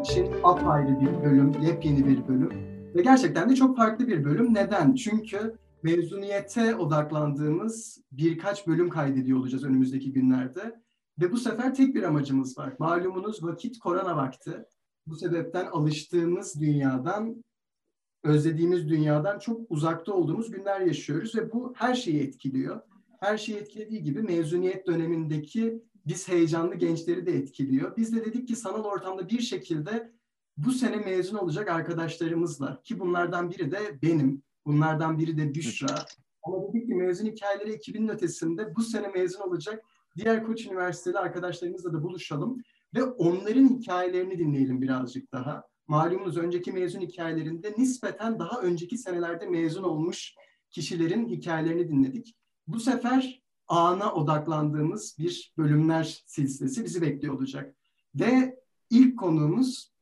için apayrı bir bölüm, yepyeni bir bölüm. Ve gerçekten de çok farklı bir bölüm. Neden? Çünkü mezuniyete odaklandığımız birkaç bölüm kaydediyor olacağız önümüzdeki günlerde. Ve bu sefer tek bir amacımız var. Malumunuz vakit korona vakti. Bu sebepten alıştığımız dünyadan, özlediğimiz dünyadan çok uzakta olduğumuz günler yaşıyoruz ve bu her şeyi etkiliyor. Her şeyi etkilediği gibi mezuniyet dönemindeki biz heyecanlı gençleri de etkiliyor. Biz de dedik ki sanal ortamda bir şekilde bu sene mezun olacak arkadaşlarımızla ki bunlardan biri de benim, bunlardan biri de Büşra. Ama dedik ki mezun hikayeleri ekibinin ötesinde bu sene mezun olacak diğer Koç Üniversiteli arkadaşlarımızla da buluşalım ve onların hikayelerini dinleyelim birazcık daha. Malumunuz önceki mezun hikayelerinde nispeten daha önceki senelerde mezun olmuş kişilerin hikayelerini dinledik. Bu sefer ana odaklandığımız bir bölümler silsilesi bizi bekliyor olacak. Ve ilk konuğumuz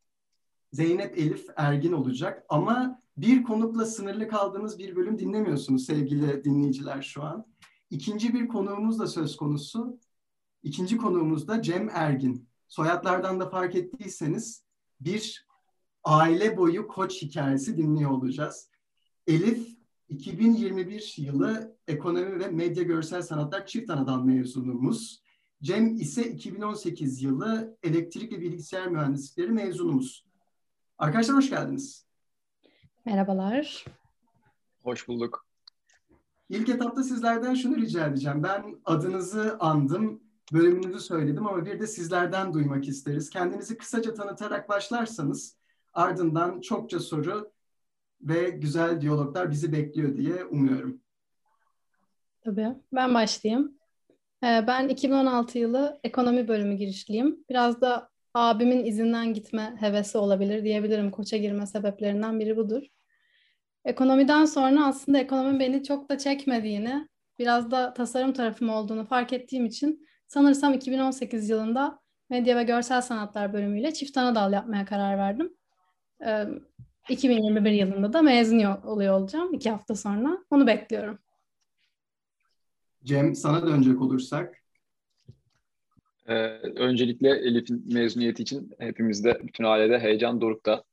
Zeynep Elif Ergin olacak ama bir konukla sınırlı kaldığımız bir bölüm dinlemiyorsunuz sevgili dinleyiciler şu an. İkinci bir konuğumuz da söz konusu. İkinci konuğumuz da Cem Ergin. Soyadlardan da fark ettiyseniz bir aile boyu koç hikayesi dinliyor olacağız. Elif 2021 yılı Ekonomi ve Medya Görsel Sanatlar Çift Anadan mezunumuz. Cem ise 2018 yılı Elektrik ve Bilgisayar Mühendislikleri mezunumuz. Arkadaşlar hoş geldiniz. Merhabalar. Hoş bulduk. İlk etapta sizlerden şunu rica edeceğim. Ben adınızı andım, bölümünüzü söyledim ama bir de sizlerden duymak isteriz. Kendinizi kısaca tanıtarak başlarsanız ardından çokça soru ve güzel diyaloglar bizi bekliyor diye umuyorum. Tabii. Ben başlayayım. Ee, ben 2016 yılı ekonomi bölümü girişliyim. Biraz da abimin izinden gitme hevesi olabilir diyebilirim. Koça girme sebeplerinden biri budur. Ekonomiden sonra aslında ekonomi beni çok da çekmediğini, biraz da tasarım tarafım olduğunu fark ettiğim için sanırsam 2018 yılında Medya ve Görsel Sanatlar bölümüyle çift ana dal yapmaya karar verdim. Ee, 2021 yılında da mezun oluyor olacağım iki hafta sonra. Onu bekliyorum. Cem sana dönecek olursak. Ee, öncelikle Elif'in mezuniyeti için hepimizde, bütün ailede heyecan dorukta.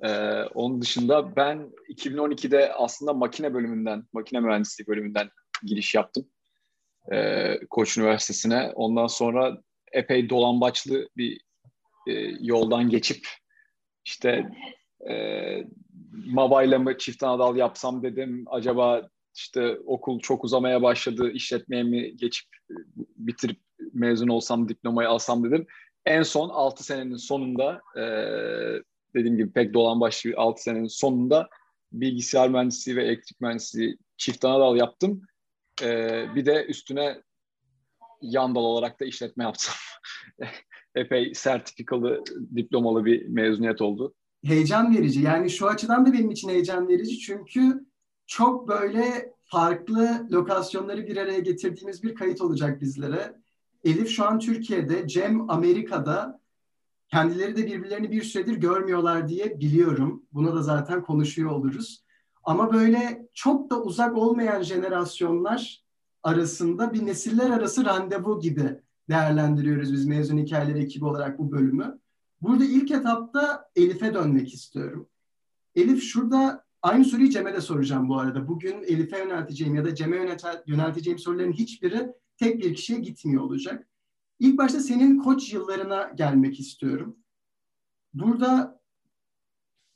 Ee, onun dışında ben 2012'de aslında makine bölümünden, makine mühendisliği bölümünden giriş yaptım. Ee, Koç Üniversitesi'ne. Ondan sonra epey dolambaçlı bir e, yoldan geçip işte e, Maba'yla mı çift anadal yapsam dedim. Acaba işte okul çok uzamaya başladı. işletmeye mi geçip bitirip mezun olsam diplomayı alsam dedim. En son 6 senenin sonunda e, dediğim gibi pek dolan başlı 6 senenin sonunda bilgisayar mühendisliği ve elektrik mühendisliği çift anadal yaptım. E, bir de üstüne yan dal olarak da işletme yaptım. Epey sertifikalı, diplomalı bir mezuniyet oldu heyecan verici. Yani şu açıdan da benim için heyecan verici çünkü çok böyle farklı lokasyonları bir araya getirdiğimiz bir kayıt olacak bizlere. Elif şu an Türkiye'de, Cem Amerika'da. Kendileri de birbirlerini bir süredir görmüyorlar diye biliyorum. Buna da zaten konuşuyor oluruz. Ama böyle çok da uzak olmayan jenerasyonlar arasında bir nesiller arası randevu gibi değerlendiriyoruz biz mezun hikayeleri ekibi olarak bu bölümü. Burada ilk etapta Elif'e dönmek istiyorum. Elif şurada aynı soruyu Cem'e de soracağım bu arada. Bugün Elif'e yönelteceğim ya da Cem'e yönelteceğim soruların hiçbiri tek bir kişiye gitmiyor olacak. İlk başta senin koç yıllarına gelmek istiyorum. Burada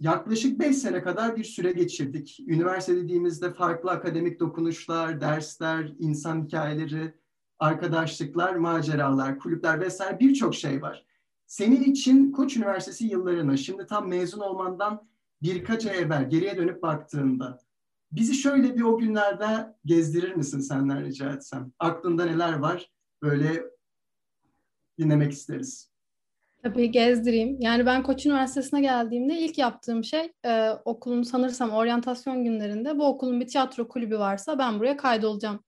yaklaşık beş sene kadar bir süre geçirdik. Üniversite dediğimizde farklı akademik dokunuşlar, dersler, insan hikayeleri, arkadaşlıklar, maceralar, kulüpler vesaire birçok şey var. Senin için Koç Üniversitesi yıllarını, şimdi tam mezun olmandan birkaç ay evvel geriye dönüp baktığında bizi şöyle bir o günlerde gezdirir misin senden rica etsem? Aklında neler var? Böyle dinlemek isteriz. Tabii gezdireyim. Yani ben Koç Üniversitesi'ne geldiğimde ilk yaptığım şey e, okulun sanırsam oryantasyon günlerinde bu okulun bir tiyatro kulübü varsa ben buraya kaydolacağım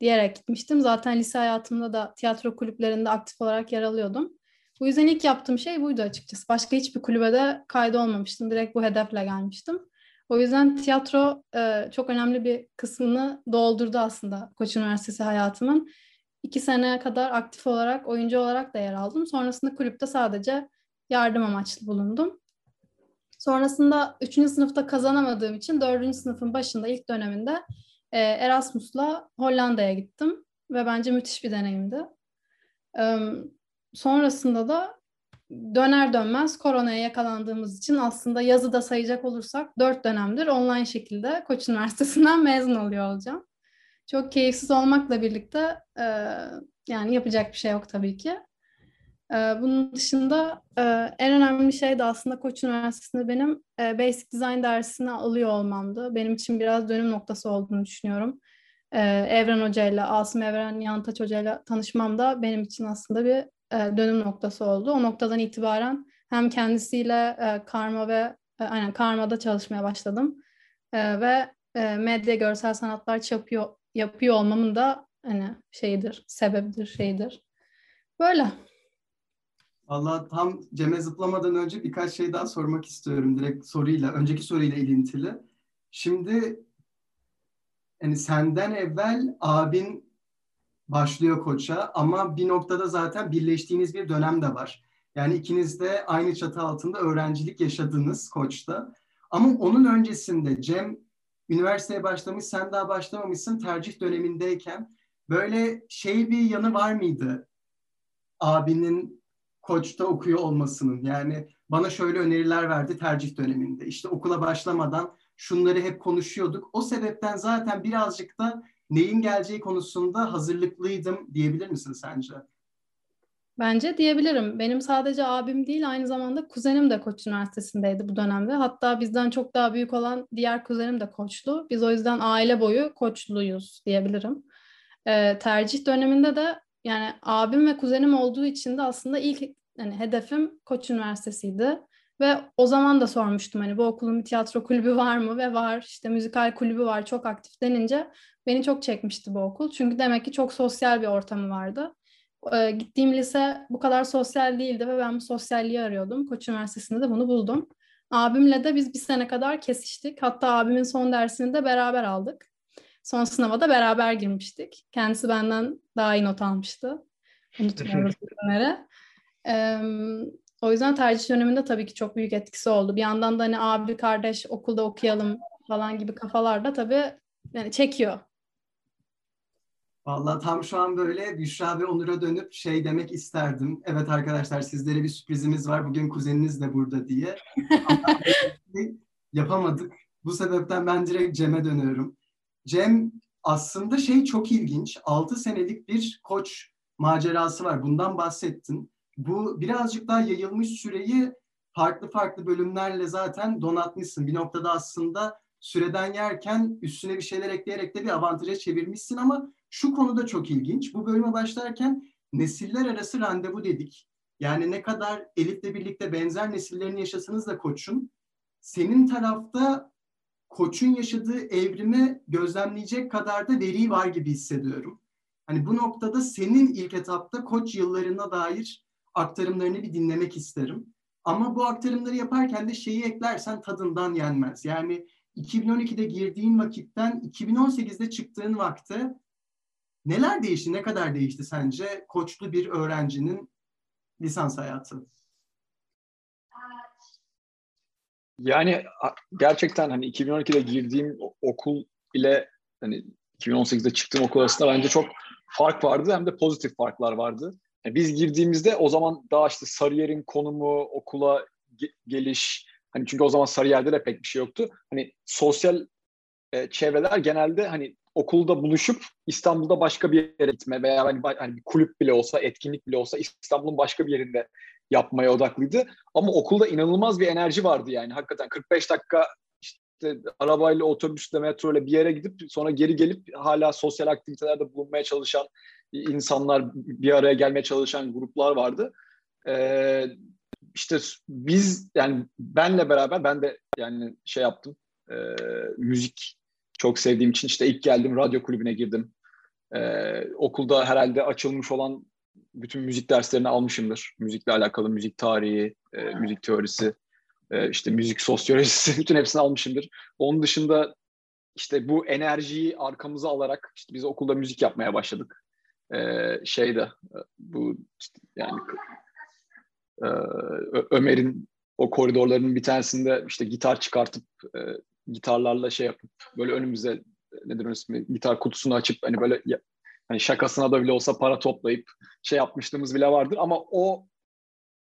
diyerek gitmiştim. Zaten lise hayatımda da tiyatro kulüplerinde aktif olarak yer alıyordum. Bu yüzden ilk yaptığım şey buydu açıkçası. Başka hiçbir kulübede kaydı olmamıştım. Direkt bu hedefle gelmiştim. O yüzden tiyatro e, çok önemli bir kısmını doldurdu aslında Koç Üniversitesi hayatımın. İki seneye kadar aktif olarak, oyuncu olarak da yer aldım. Sonrasında kulüpte sadece yardım amaçlı bulundum. Sonrasında 3. sınıfta kazanamadığım için 4. sınıfın başında ilk döneminde e, Erasmus'la Hollanda'ya gittim ve bence müthiş bir deneyimdi. Sonrasında da döner dönmez koronaya yakalandığımız için aslında yazı da sayacak olursak dört dönemdir online şekilde Koç Üniversitesi'nden mezun oluyor olacağım. Çok keyifsiz olmakla birlikte e, yani yapacak bir şey yok tabii ki. E, bunun dışında e, en önemli şey de aslında Koç Üniversitesi'nde benim e, Basic Design dersini alıyor olmamdı. Benim için biraz dönüm noktası olduğunu düşünüyorum. E, Evren Hoca ile, Asım Evren Yantaç Hoca ile tanışmam da benim için aslında bir e, dönüm noktası oldu. O noktadan itibaren hem kendisiyle e, karma ve e, aynen karmada çalışmaya başladım. E, ve e, medya görsel sanatlar yapıyor yapıyor olmamın da hani şeydir, sebebidir, şeydir. Böyle. Allah tam Cem'e zıplamadan önce birkaç şey daha sormak istiyorum direkt soruyla, önceki soruyla ilintili. Şimdi yani senden evvel abin başlıyor koça ama bir noktada zaten birleştiğiniz bir dönem de var. Yani ikiniz de aynı çatı altında öğrencilik yaşadınız koçta. Ama onun öncesinde Cem üniversiteye başlamış, sen daha başlamamışsın tercih dönemindeyken. Böyle şey bir yanı var mıydı abinin koçta okuyor olmasının? Yani bana şöyle öneriler verdi tercih döneminde. İşte okula başlamadan şunları hep konuşuyorduk. O sebepten zaten birazcık da neyin geleceği konusunda hazırlıklıydım diyebilir misin sence? Bence diyebilirim. Benim sadece abim değil aynı zamanda kuzenim de Koç Üniversitesi'ndeydi bu dönemde. Hatta bizden çok daha büyük olan diğer kuzenim de koçlu. Biz o yüzden aile boyu koçluyuz diyebilirim. Ee, tercih döneminde de yani abim ve kuzenim olduğu için de aslında ilk hani hedefim Koç Üniversitesi'ydi. Ve o zaman da sormuştum hani bu okulun bir tiyatro kulübü var mı ve var işte müzikal kulübü var çok aktif denince beni çok çekmişti bu okul. Çünkü demek ki çok sosyal bir ortamı vardı. Ee, gittiğim lise bu kadar sosyal değildi ve ben bu sosyalliği arıyordum. Koç Üniversitesi'nde de bunu buldum. Abimle de biz bir sene kadar kesiştik. Hatta abimin son dersini de beraber aldık. Son sınava da beraber girmiştik. Kendisi benden daha iyi not almıştı. Unutmuyoruz bunları. Ee, o yüzden tercih döneminde tabii ki çok büyük etkisi oldu. Bir yandan da hani abi kardeş okulda okuyalım falan gibi kafalarda tabii yani çekiyor. Vallahi tam şu an böyle Büşra ve Onur'a dönüp şey demek isterdim. Evet arkadaşlar sizlere bir sürprizimiz var. Bugün kuzeniniz de burada diye. Ama yapamadık. Bu sebepten ben direkt Cem'e dönüyorum. Cem aslında şey çok ilginç. 6 senelik bir koç macerası var. Bundan bahsettin. Bu birazcık daha yayılmış süreyi farklı farklı bölümlerle zaten donatmışsın. Bir noktada aslında süreden yerken üstüne bir şeyler ekleyerek de bir avantaja çevirmişsin ama şu konuda çok ilginç. Bu bölüme başlarken nesiller arası randevu dedik. Yani ne kadar Elif'le birlikte benzer nesillerini yaşasanız da koçun, senin tarafta koçun yaşadığı evrimi gözlemleyecek kadar da veri var gibi hissediyorum. Hani bu noktada senin ilk etapta koç yıllarına dair aktarımlarını bir dinlemek isterim. Ama bu aktarımları yaparken de şeyi eklersen tadından yenmez. Yani 2012'de girdiğin vakitten 2018'de çıktığın vakte neler değişti, ne kadar değişti sence koçlu bir öğrencinin lisans hayatı? Yani gerçekten hani 2012'de girdiğim okul ile hani 2018'de çıktığım okul arasında bence çok fark vardı hem de pozitif farklar vardı. Biz girdiğimizde o zaman daha işte Sarıyer'in konumu, okula ge- geliş, hani çünkü o zaman Sarıyer'de de pek bir şey yoktu. Hani sosyal e, çevreler genelde hani okulda buluşup İstanbul'da başka bir yere gitme veya hani, hani bir kulüp bile olsa, etkinlik bile olsa İstanbul'un başka bir yerinde yapmaya odaklıydı. Ama okulda inanılmaz bir enerji vardı yani. Hakikaten 45 dakika işte arabayla, otobüsle, metro ile bir yere gidip sonra geri gelip hala sosyal aktivitelerde bulunmaya çalışan insanlar, bir araya gelmeye çalışan gruplar vardı. Ee, işte biz yani benle beraber ben de yani şey yaptım. E, müzik çok sevdiğim için işte ilk geldim radyo kulübüne girdim. Ee, okulda herhalde açılmış olan bütün müzik derslerini almışımdır. Müzikle alakalı müzik tarihi, e, müzik teorisi, e, işte müzik sosyolojisi bütün hepsini almışımdır. Onun dışında işte bu enerjiyi arkamıza alarak işte biz okulda müzik yapmaya başladık. E, şeyde bu işte yani e, Ömer'in o koridorlarının bir tanesinde işte gitar çıkartıp e, gitarlarla şey yapıp böyle önümüze nedir onun ismi gitar kutusunu açıp hani böyle hani şakasına da bile olsa para toplayıp şey yapmışlığımız bile vardır ama o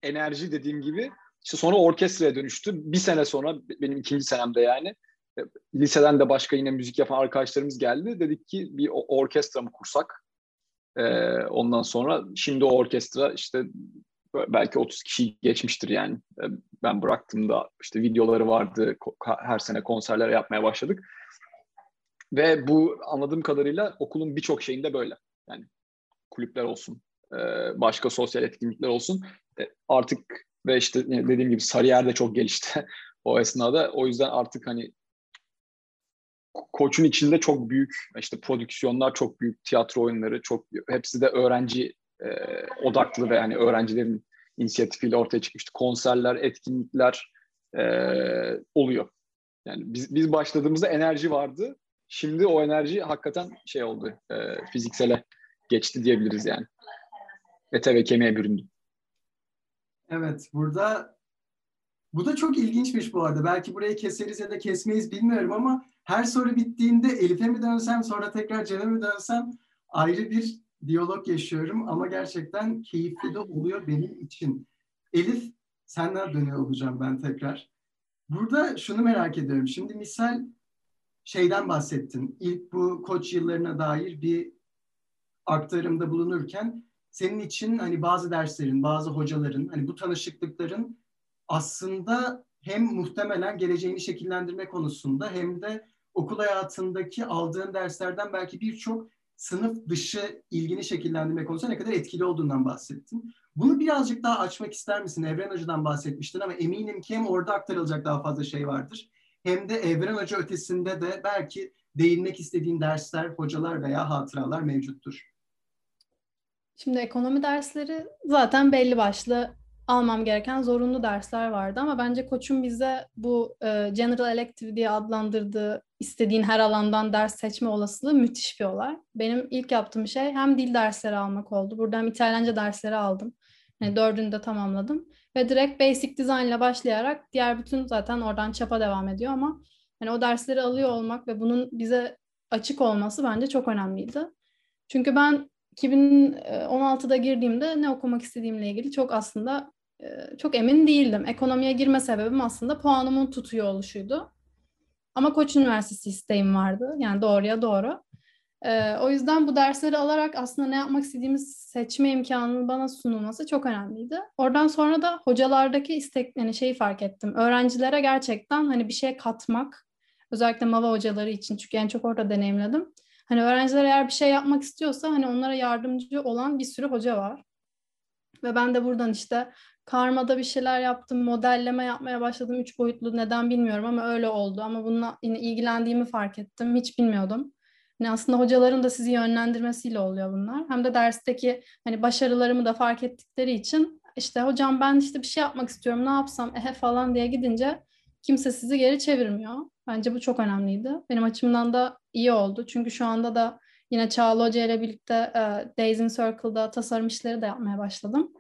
enerji dediğim gibi işte sonra orkestraya dönüştü. Bir sene sonra benim ikinci senemde yani e, liseden de başka yine müzik yapan arkadaşlarımız geldi. Dedik ki bir orkestra mı kursak? Ee, ondan sonra şimdi o orkestra işte belki 30 kişi geçmiştir yani. Ee, ben bıraktığımda işte videoları vardı. Her sene konserler yapmaya başladık. Ve bu anladığım kadarıyla okulun birçok şeyinde böyle. Yani kulüpler olsun, e, başka sosyal etkinlikler olsun. E, artık ve işte dediğim gibi Sarıyer de çok gelişti o esnada. O yüzden artık hani koçun içinde çok büyük işte prodüksiyonlar, çok büyük tiyatro oyunları, çok hepsi de öğrenci e, odaklı ve yani öğrencilerin inisiyatifiyle ortaya çıkmıştı. Konserler, etkinlikler e, oluyor. Yani biz, biz başladığımızda enerji vardı. Şimdi o enerji hakikaten şey oldu, e, fiziksele geçti diyebiliriz yani. Ete ve kemiğe büründü. Evet, burada bu da çok ilginçmiş bu arada. Belki burayı keseriz ya da kesmeyiz bilmiyorum ama her soru bittiğinde Elif'e mi dönsem sonra tekrar Cem'e mi dönsem ayrı bir diyalog yaşıyorum ama gerçekten keyifli de oluyor benim için. Elif senden dönüyor olacağım ben tekrar. Burada şunu merak ediyorum. Şimdi misal şeyden bahsettin. İlk bu koç yıllarına dair bir aktarımda bulunurken senin için hani bazı derslerin, bazı hocaların, hani bu tanışıklıkların aslında hem muhtemelen geleceğini şekillendirme konusunda hem de okul hayatındaki aldığın derslerden belki birçok sınıf dışı ilgini şekillendirme konusunda ne kadar etkili olduğundan bahsettin. Bunu birazcık daha açmak ister misin? Evren Hoca'dan bahsetmiştin ama eminim ki hem orada aktarılacak daha fazla şey vardır. Hem de Evren Hoca ötesinde de belki değinmek istediğin dersler, hocalar veya hatıralar mevcuttur. Şimdi ekonomi dersleri zaten belli başlı almam gereken zorunlu dersler vardı ama bence koçum bize bu e, general elective diye adlandırdığı istediğin her alandan ders seçme olasılığı müthiş bir olay. Benim ilk yaptığım şey hem dil dersleri almak oldu. Burada hem İtalyanca dersleri aldım. Yani dördünü de tamamladım. Ve direkt basic design ile başlayarak diğer bütün zaten oradan çapa devam ediyor ama hani o dersleri alıyor olmak ve bunun bize açık olması bence çok önemliydi. Çünkü ben 2016'da girdiğimde ne okumak istediğimle ilgili çok aslında e, çok emin değildim. Ekonomiye girme sebebim aslında puanımın tutuyor oluşuydu. Ama Koç Üniversitesi isteğim vardı. Yani doğruya doğru. Ee, o yüzden bu dersleri alarak aslında ne yapmak istediğimiz seçme imkanının bana sunulması çok önemliydi. Oradan sonra da hocalardaki istek, yani şeyi fark ettim. Öğrencilere gerçekten hani bir şey katmak, özellikle MAVA hocaları için çünkü en çok orada deneyimledim. Hani öğrenciler eğer bir şey yapmak istiyorsa hani onlara yardımcı olan bir sürü hoca var. Ve ben de buradan işte karmada bir şeyler yaptım, modelleme yapmaya başladım. Üç boyutlu neden bilmiyorum ama öyle oldu. Ama bununla yine ilgilendiğimi fark ettim. Hiç bilmiyordum. Yani aslında hocaların da sizi yönlendirmesiyle oluyor bunlar. Hem de dersteki hani başarılarımı da fark ettikleri için işte hocam ben işte bir şey yapmak istiyorum ne yapsam ehe falan diye gidince kimse sizi geri çevirmiyor. Bence bu çok önemliydi. Benim açımdan da iyi oldu. Çünkü şu anda da yine Çağla Hoca ile birlikte e, Days in Circle'da tasarım işleri de yapmaya başladım.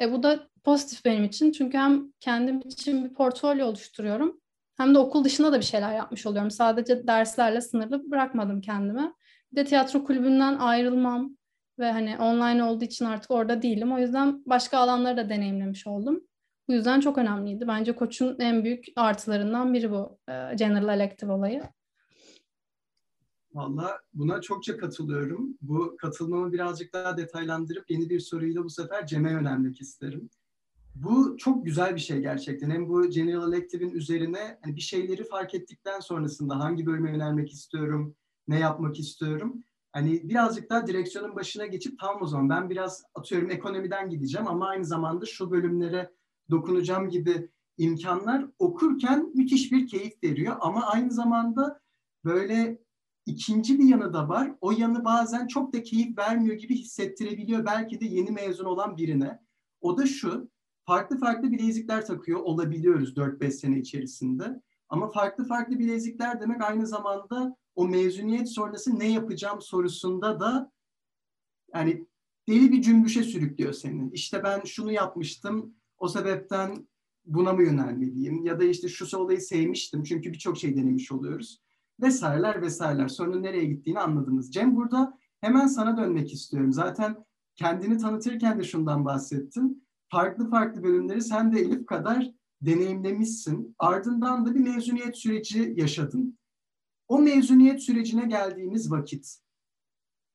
E, bu da pozitif benim için. Çünkü hem kendim için bir portfolyo oluşturuyorum. Hem de okul dışında da bir şeyler yapmış oluyorum. Sadece derslerle sınırlı bırakmadım kendimi. Bir de tiyatro kulübünden ayrılmam ve hani online olduğu için artık orada değilim. O yüzden başka alanları da deneyimlemiş oldum. Bu yüzden çok önemliydi. Bence koçun en büyük artılarından biri bu e, General Elective olayı. Valla buna çokça katılıyorum. Bu katılmamı birazcık daha detaylandırıp yeni bir soruyla bu sefer Cem'e yönelmek isterim. Bu çok güzel bir şey gerçekten. Hem bu General Elective'in üzerine hani bir şeyleri fark ettikten sonrasında hangi bölüme yönelmek istiyorum, ne yapmak istiyorum. Hani birazcık daha direksiyonun başına geçip tamam o zaman ben biraz atıyorum ekonomiden gideceğim ama aynı zamanda şu bölümlere dokunacağım gibi imkanlar okurken müthiş bir keyif veriyor. Ama aynı zamanda böyle ikinci bir yanı da var. O yanı bazen çok da keyif vermiyor gibi hissettirebiliyor belki de yeni mezun olan birine. O da şu, farklı farklı bilezikler takıyor olabiliyoruz 4-5 sene içerisinde. Ama farklı farklı bilezikler demek aynı zamanda o mezuniyet sonrası ne yapacağım sorusunda da yani deli bir cümbüşe sürüklüyor seni. İşte ben şunu yapmıştım, O sebepten buna mı yönelmeliyim? Ya da işte şu olayı sevmiştim çünkü birçok şey denemiş oluyoruz. Vesaireler vesaireler. Sorunun nereye gittiğini anladınız. Cem burada hemen sana dönmek istiyorum. Zaten kendini tanıtırken de şundan bahsettin. Farklı farklı bölümleri sen de Elif kadar deneyimlemişsin. Ardından da bir mezuniyet süreci yaşadın. O mezuniyet sürecine geldiğimiz vakit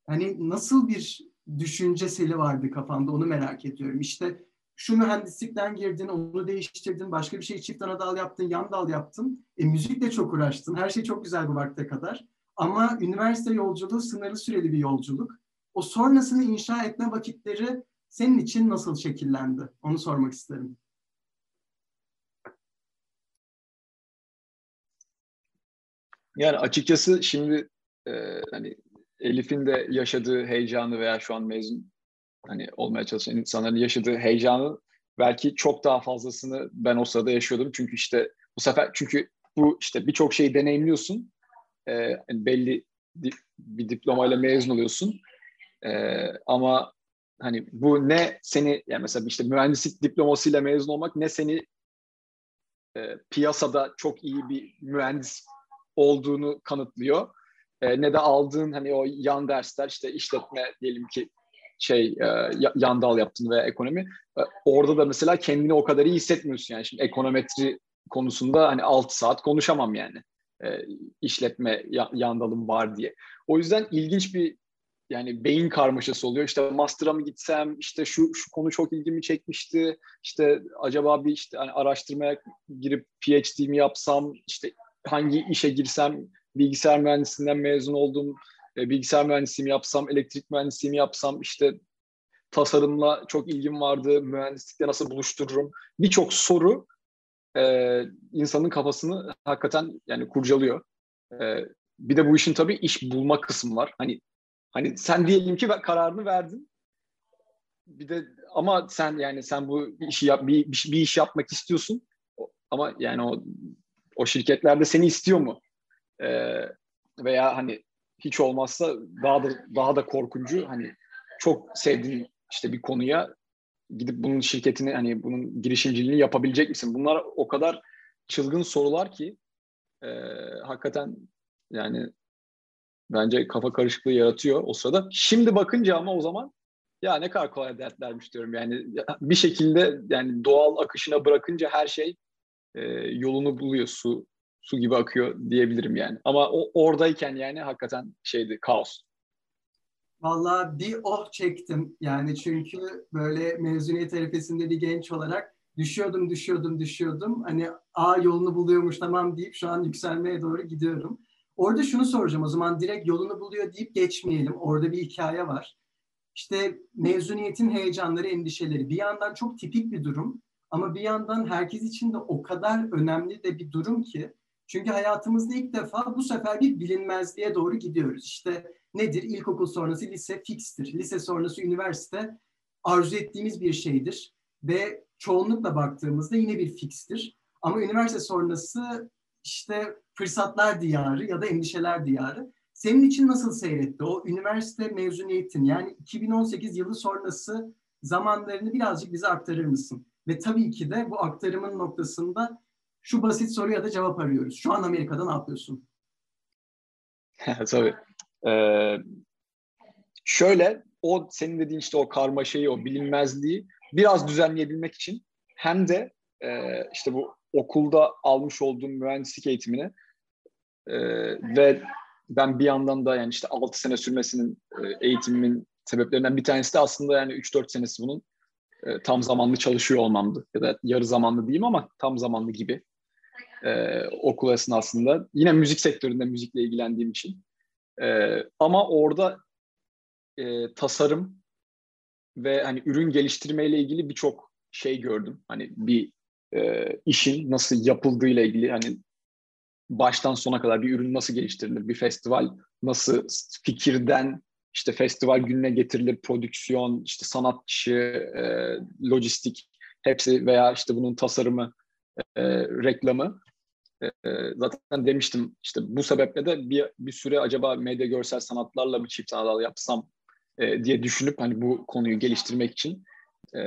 hani nasıl bir düşünce seli vardı kafanda onu merak ediyorum. İşte şu mühendislikten girdin, onu değiştirdin, başka bir şey çift ana dal yaptın, yan dal yaptın. E, müzikle çok uğraştın. Her şey çok güzel bu vakte kadar. Ama üniversite yolculuğu sınırlı süreli bir yolculuk. O sonrasını inşa etme vakitleri senin için nasıl şekillendi? Onu sormak isterim. Yani açıkçası şimdi e, hani Elif'in de yaşadığı heyecanı veya şu an mezun hani olmaya çalışan insanların yaşadığı heyecanı belki çok daha fazlasını ben o sırada yaşıyordum. Çünkü işte bu sefer çünkü bu işte birçok şeyi deneyimliyorsun. E, yani belli bir diplomayla mezun oluyorsun. E, ama hani bu ne seni yani mesela işte mühendislik diplomasıyla mezun olmak ne seni e, piyasada çok iyi bir mühendis olduğunu kanıtlıyor. E, ne de aldığın hani o yan dersler işte işletme diyelim ki şey e, yan dal yaptın veya ekonomi. E, orada da mesela kendini o kadar iyi hissetmiyorsun yani. Şimdi ekonometri konusunda hani 6 saat konuşamam yani. E, işletme yan dalım var diye. O yüzden ilginç bir yani beyin karmaşası oluyor. İşte master'a mı gitsem, işte şu şu konu çok ilgimi çekmişti. İşte acaba bir işte hani araştırmaya girip PhD mi yapsam, işte hangi işe girsem, bilgisayar mühendisliğinden mezun oldum, e, bilgisayar mühendisliğimi yapsam, elektrik mühendisliğimi yapsam, işte tasarımla çok ilgim vardı, mühendislikle nasıl buluştururum? Birçok soru e, insanın kafasını hakikaten yani kurcalıyor. E, bir de bu işin tabii iş bulma kısmı var. Hani hani sen diyelim ki kararını verdin. Bir de ama sen yani sen bu işi yap, bir, bir, bir iş yapmak istiyorsun. Ama yani o o şirketlerde seni istiyor mu? Ee, veya hani hiç olmazsa daha da daha da korkuncu hani çok sevdiğin işte bir konuya gidip bunun şirketini hani bunun girişimciliğini yapabilecek misin? Bunlar o kadar çılgın sorular ki e, hakikaten yani bence kafa karışıklığı yaratıyor o sırada. Şimdi bakınca ama o zaman ya ne kadar kolay dertlermiş diyorum. Yani bir şekilde yani doğal akışına bırakınca her şey e, yolunu buluyor su su gibi akıyor diyebilirim yani. Ama o oradayken yani hakikaten şeydi kaos. Valla bir oh çektim yani çünkü böyle mezuniyet arifesinde bir genç olarak düşüyordum düşüyordum düşüyordum hani a yolunu buluyormuş tamam deyip şu an yükselmeye doğru gidiyorum. Orada şunu soracağım o zaman direkt yolunu buluyor deyip geçmeyelim. Orada bir hikaye var. İşte mezuniyetin heyecanları, endişeleri. Bir yandan çok tipik bir durum ama bir yandan herkes için de o kadar önemli de bir durum ki. Çünkü hayatımızda ilk defa bu sefer bir bilinmezliğe doğru gidiyoruz. İşte nedir? İlkokul sonrası lise fikstir. Lise sonrası üniversite arzu ettiğimiz bir şeydir. Ve çoğunlukla baktığımızda yine bir fikstir. Ama üniversite sonrası işte fırsatlar diyarı ya da endişeler diyarı. Senin için nasıl seyretti o üniversite mezuniyetin yani 2018 yılı sonrası zamanlarını birazcık bize aktarır mısın? Ve tabii ki de bu aktarımın noktasında şu basit soruya da cevap arıyoruz. Şu an Amerika'da ne yapıyorsun? tabii. Ee, şöyle o senin dediğin işte o karmaşayı, o bilinmezliği biraz düzenleyebilmek için hem de e, işte bu okulda almış olduğum mühendislik eğitimini e, ve ben bir yandan da yani işte 6 sene sürmesinin e, eğitimimin sebeplerinden bir tanesi de aslında yani 3-4 senesi bunun e, tam zamanlı çalışıyor olmamdı. Ya da yarı zamanlı diyeyim ama tam zamanlı gibi e, okul esnasında. Yine müzik sektöründe müzikle ilgilendiğim için. E, ama orada e, tasarım ve hani ürün geliştirmeyle ilgili birçok şey gördüm. Hani bir e, işin nasıl yapıldığıyla ilgili hani baştan sona kadar bir ürün nasıl geliştirilir, bir festival nasıl fikirden işte festival gününe getirilir, prodüksiyon, işte sanatçı, e, lojistik hepsi veya işte bunun tasarımı, e, reklamı. E, e, zaten demiştim işte bu sebeple de bir, bir süre acaba medya görsel sanatlarla mı çift anadal yapsam e, diye düşünüp hani bu konuyu geliştirmek için e,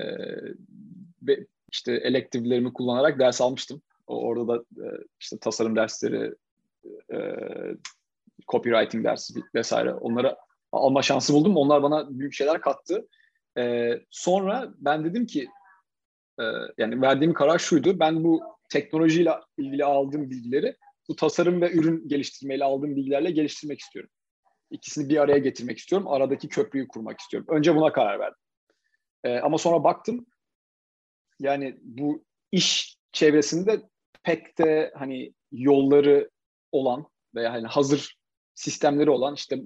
ve işte elektiflerimi kullanarak ders almıştım. Orada da e, işte tasarım dersleri, e, copywriting dersi vesaire onları alma şansı buldum. Onlar bana büyük şeyler kattı. E, sonra ben dedim ki yani verdiğim karar şuydu. Ben bu teknolojiyle ilgili aldığım bilgileri bu tasarım ve ürün geliştirmeyle aldığım bilgilerle geliştirmek istiyorum. İkisini bir araya getirmek istiyorum. Aradaki köprüyü kurmak istiyorum. Önce buna karar verdim. ama sonra baktım yani bu iş çevresinde pek de hani yolları olan veya hani hazır sistemleri olan işte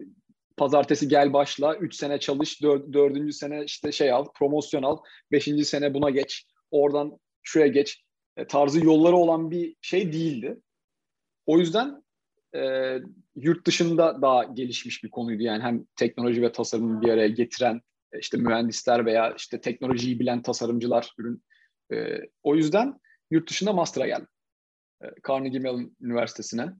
pazartesi gel başla, 3 sene çalış, 4. Dör, sene işte şey al, promosyon al, 5. sene buna geç, oradan şuraya geç e, tarzı yolları olan bir şey değildi. O yüzden e, yurt dışında daha gelişmiş bir konuydu. Yani hem teknoloji ve tasarımı bir araya getiren e, işte mühendisler veya işte teknolojiyi bilen tasarımcılar ürün. E, o yüzden yurt dışında master'a geldim. E, Carnegie Mellon Üniversitesi'ne.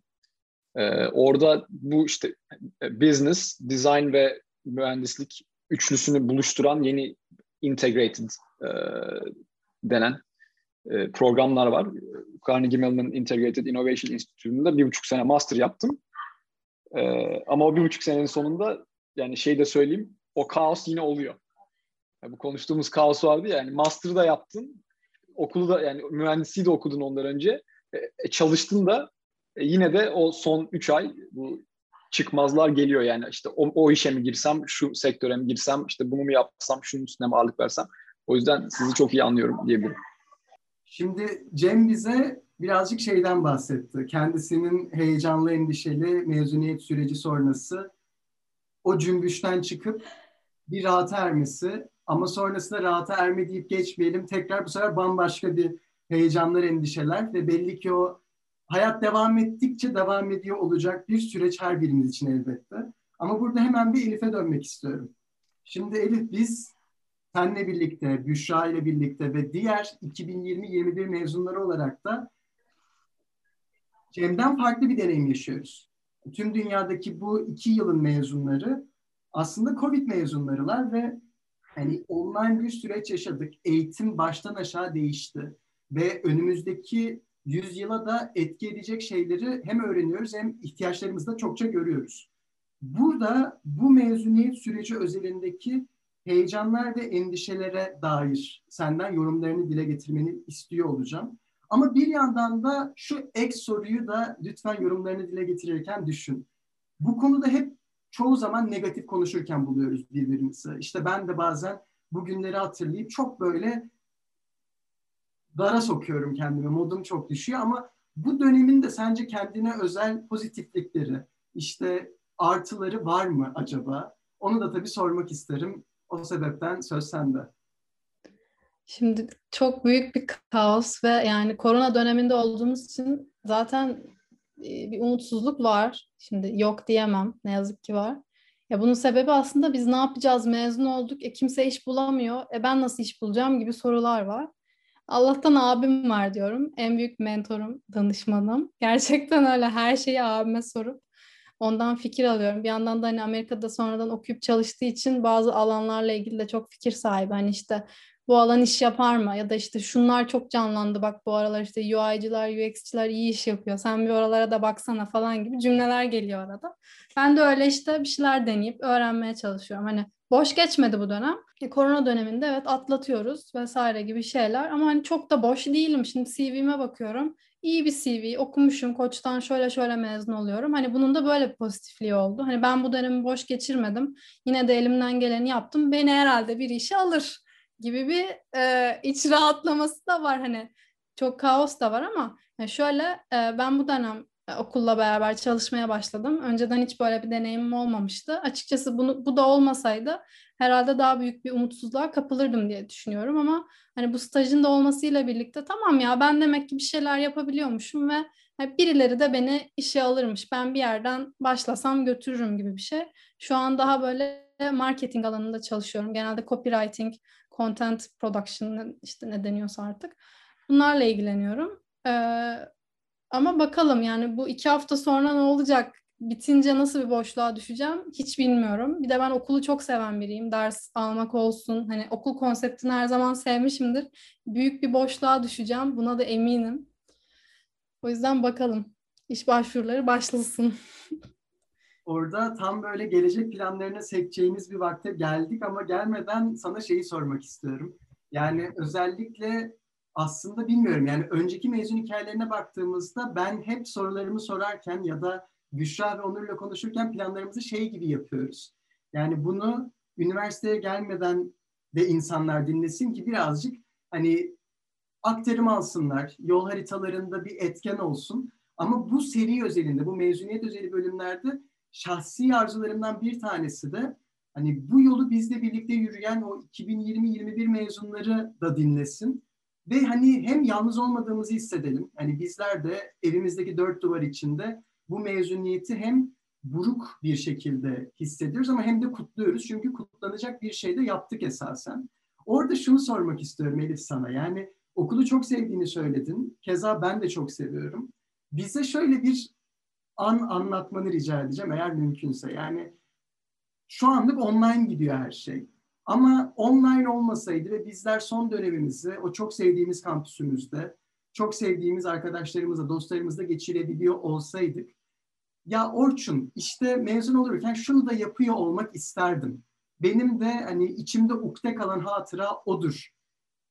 Ee, orada bu işte e, business, design ve mühendislik üçlüsünü buluşturan yeni integrated e, denen e, programlar var. Carnegie Mellon Integrated Innovation Institute'unda bir buçuk sene master yaptım. E, ama o bir buçuk senenin sonunda yani şey de söyleyeyim o kaos yine oluyor. Yani bu konuştuğumuz kaos vardı ya yani master'ı da yaptın okulu da yani mühendisliği de okudun ondan önce e, çalıştın da e, yine de o son 3 ay bu çıkmazlar geliyor yani işte o, o işe mi girsem, şu sektöre mi girsem, işte bunu mu yapsam, şunun üstüne mi ağırlık versem. O yüzden sizi çok iyi anlıyorum diyebilirim. Şimdi Cem bize birazcık şeyden bahsetti. Kendisinin heyecanlı, endişeli mezuniyet süreci sonrası o cümbüşten çıkıp bir rahata ermesi ama sonrasında rahata erme deyip geçmeyelim. Tekrar bu sefer bambaşka bir heyecanlar, endişeler ve belli ki o hayat devam ettikçe devam ediyor olacak bir süreç her birimiz için elbette. Ama burada hemen bir Elif'e dönmek istiyorum. Şimdi Elif biz senle birlikte, Büşra ile birlikte ve diğer 2020-21 mezunları olarak da Cem'den farklı bir deneyim yaşıyoruz. Tüm dünyadaki bu iki yılın mezunları aslında Covid mezunlarılar ve hani online bir süreç yaşadık. Eğitim baştan aşağı değişti ve önümüzdeki yüzyıla da etki edecek şeyleri hem öğreniyoruz hem ihtiyaçlarımızda çokça görüyoruz. Burada bu mezuniyet süreci özelindeki heyecanlar ve endişelere dair senden yorumlarını dile getirmeni istiyor olacağım. Ama bir yandan da şu ek soruyu da lütfen yorumlarını dile getirirken düşün. Bu konuda hep çoğu zaman negatif konuşurken buluyoruz birbirimizi. İşte ben de bazen bu günleri hatırlayıp çok böyle dara sokuyorum kendimi. Modum çok düşüyor ama bu dönemin de sence kendine özel pozitiflikleri, işte artıları var mı acaba? Onu da tabii sormak isterim. O sebepten söz sende. Şimdi çok büyük bir kaos ve yani korona döneminde olduğumuz için zaten e, bir umutsuzluk var. Şimdi yok diyemem. Ne yazık ki var. Ya bunun sebebi aslında biz ne yapacağız? Mezun olduk. E kimse iş bulamıyor. E ben nasıl iş bulacağım gibi sorular var. Allah'tan abim var diyorum. En büyük mentorum, danışmanım. Gerçekten öyle her şeyi abime sorup ondan fikir alıyorum. Bir yandan da hani Amerika'da sonradan okuyup çalıştığı için bazı alanlarla ilgili de çok fikir sahibi. Hani işte bu alan iş yapar mı? Ya da işte şunlar çok canlandı bak bu aralar işte UI'cılar, UX'çiler iyi iş yapıyor. Sen bir oralara da baksana falan gibi cümleler geliyor arada. Ben de öyle işte bir şeyler deneyip öğrenmeye çalışıyorum. Hani boş geçmedi bu dönem. E, korona döneminde evet atlatıyoruz vesaire gibi şeyler ama hani çok da boş değilim. Şimdi CV'me bakıyorum. İyi bir CV, okumuşum, koçtan şöyle şöyle mezun oluyorum. Hani bunun da böyle bir pozitifliği oldu. Hani ben bu dönemi boş geçirmedim. Yine de elimden geleni yaptım. Beni herhalde bir işe alır gibi bir e, iç rahatlaması da var. Hani çok kaos da var ama yani şöyle e, ben bu dönem okulla beraber çalışmaya başladım. Önceden hiç böyle bir deneyimim olmamıştı. Açıkçası bunu bu da olmasaydı herhalde daha büyük bir umutsuzluğa kapılırdım diye düşünüyorum ama hani bu stajın da olmasıyla birlikte tamam ya ben demek ki bir şeyler yapabiliyormuşum ve birileri de beni işe alırmış. Ben bir yerden başlasam götürürüm gibi bir şey. Şu an daha böyle marketing alanında çalışıyorum. Genelde copywriting, content production işte ne deniyorsa artık. Bunlarla ilgileniyorum. Ee, ama bakalım yani bu iki hafta sonra ne olacak? bitince nasıl bir boşluğa düşeceğim hiç bilmiyorum. Bir de ben okulu çok seven biriyim. Ders almak olsun. Hani okul konseptini her zaman sevmişimdir. Büyük bir boşluğa düşeceğim. Buna da eminim. O yüzden bakalım. İş başvuruları başlasın. Orada tam böyle gelecek planlarına sekeceğimiz bir vakte geldik ama gelmeden sana şeyi sormak istiyorum. Yani özellikle aslında bilmiyorum yani önceki mezun hikayelerine baktığımızda ben hep sorularımı sorarken ya da Büşra ve Onur'la konuşurken planlarımızı şey gibi yapıyoruz. Yani bunu üniversiteye gelmeden de insanlar dinlesin ki birazcık hani aktarım alsınlar, yol haritalarında bir etken olsun. Ama bu seri özelinde, bu mezuniyet özeli bölümlerde şahsi arzularımdan bir tanesi de hani bu yolu bizle birlikte yürüyen o 2020-21 mezunları da dinlesin. Ve hani hem yalnız olmadığımızı hissedelim. Hani bizler de evimizdeki dört duvar içinde bu mezuniyeti hem buruk bir şekilde hissediyoruz ama hem de kutluyoruz. Çünkü kutlanacak bir şey de yaptık esasen. Orada şunu sormak istiyorum Elif sana. Yani okulu çok sevdiğini söyledin. Keza ben de çok seviyorum. Bize şöyle bir an anlatmanı rica edeceğim eğer mümkünse. Yani şu anlık online gidiyor her şey. Ama online olmasaydı ve bizler son dönemimizi o çok sevdiğimiz kampüsümüzde, çok sevdiğimiz arkadaşlarımızla, dostlarımızla geçirebiliyor olsaydık, ya Orçun işte mezun olurken şunu da yapıyor olmak isterdim. Benim de hani içimde ukde kalan hatıra odur